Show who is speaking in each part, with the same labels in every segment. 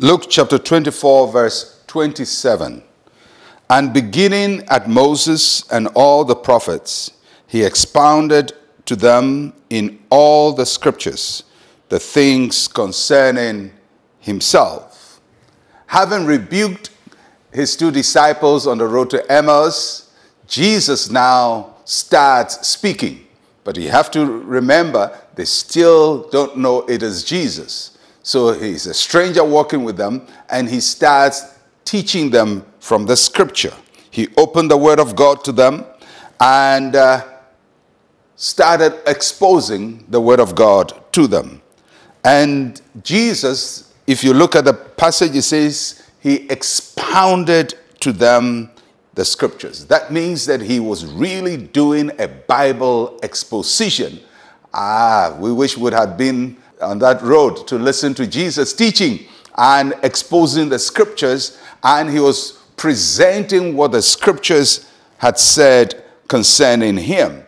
Speaker 1: Luke chapter 24, verse 27. And beginning at Moses and all the prophets, he expounded to them in all the scriptures the things concerning himself. Having rebuked his two disciples on the road to Emmaus, Jesus now starts speaking. But you have to remember, they still don't know it is Jesus. So he's a stranger walking with them, and he starts teaching them from the scripture. He opened the word of God to them and uh, started exposing the word of God to them. And Jesus, if you look at the passage, it says, he expounded to them the scriptures. That means that he was really doing a Bible exposition. Ah, we wish would have been on that road to listen to Jesus teaching and exposing the scriptures, and he was presenting what the scriptures had said concerning him.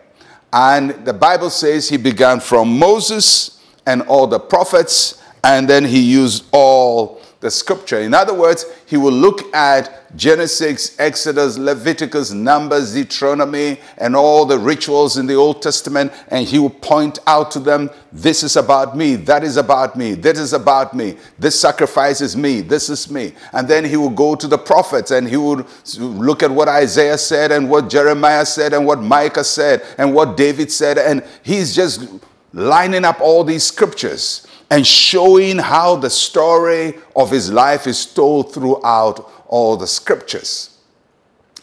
Speaker 1: And the Bible says he began from Moses and all the prophets, and then he used all the scripture. In other words, he will look at Genesis, Exodus, Leviticus, Numbers, Deuteronomy, and all the rituals in the Old Testament, and he will point out to them, This is about me, that is about me, this is about me, this sacrifice is me, this is me. And then he will go to the prophets and he will look at what Isaiah said, and what Jeremiah said, and what Micah said, and what David said, and he's just lining up all these scriptures and showing how the story of his life is told throughout all the scriptures.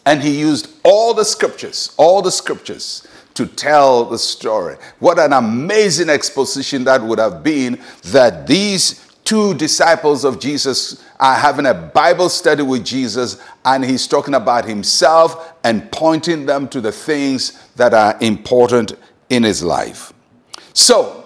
Speaker 1: And he used all the scriptures, all the scriptures to tell the story. What an amazing exposition that would have been that these two disciples of Jesus are having a Bible study with Jesus, and he's talking about himself and pointing them to the things that are important in his life. So,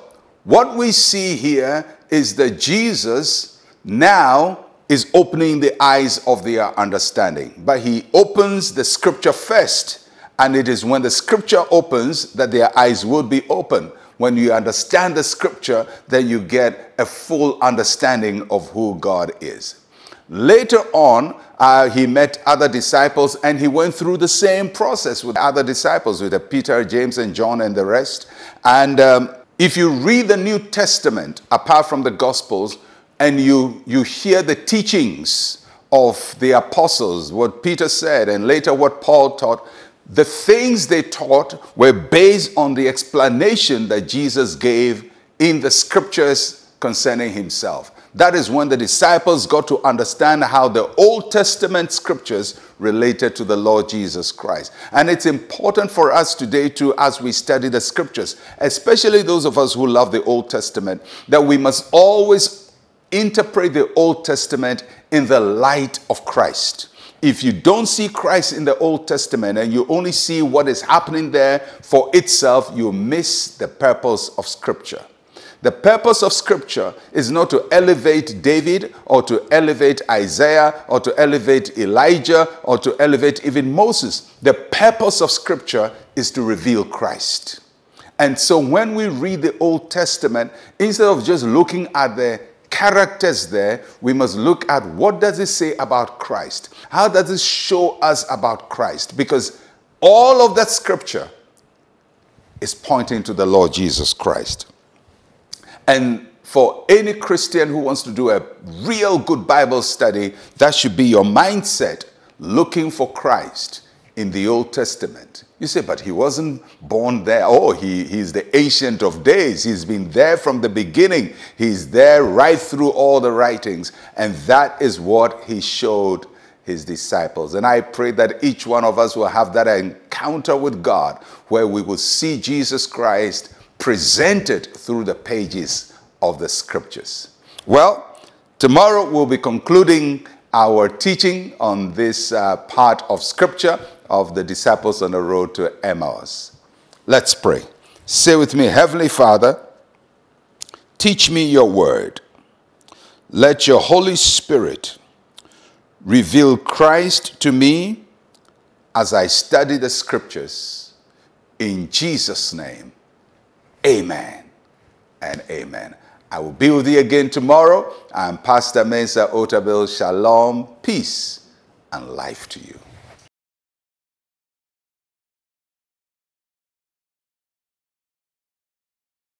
Speaker 1: what we see here is that Jesus now is opening the eyes of their understanding. But he opens the scripture first. And it is when the scripture opens that their eyes will be open. When you understand the scripture, then you get a full understanding of who God is. Later on, uh, he met other disciples and he went through the same process with other disciples, with Peter, James, and John, and the rest. And um, if you read the New Testament, apart from the Gospels, and you, you hear the teachings of the apostles, what Peter said, and later what Paul taught, the things they taught were based on the explanation that Jesus gave in the scriptures concerning himself. That is when the disciples got to understand how the Old Testament scriptures related to the Lord Jesus Christ. And it's important for us today, too, as we study the scriptures, especially those of us who love the Old Testament, that we must always interpret the Old Testament in the light of Christ. If you don't see Christ in the Old Testament and you only see what is happening there for itself, you miss the purpose of Scripture. The purpose of Scripture is not to elevate David or to elevate Isaiah or to elevate Elijah or to elevate even Moses. The purpose of Scripture is to reveal Christ. And so when we read the Old Testament, instead of just looking at the characters there, we must look at what does it say about Christ? How does it show us about Christ? Because all of that scripture is pointing to the Lord Jesus Christ. And for any Christian who wants to do a real good Bible study, that should be your mindset looking for Christ in the Old Testament. You say, but he wasn't born there. Oh, he, he's the ancient of days. He's been there from the beginning. He's there right through all the writings. And that is what he showed his disciples. And I pray that each one of us will have that encounter with God where we will see Jesus Christ presented through the pages of the scriptures. Well, tomorrow we'll be concluding our teaching on this uh, part of scripture of the disciples on the road to Emmaus. Let's pray. Say with me, Heavenly Father, teach me your word. Let your Holy Spirit reveal Christ to me as I study the scriptures. In Jesus' name. Amen and amen. I will be with you again tomorrow. I'm Pastor Mensa Otabil. Shalom, peace, and life to you.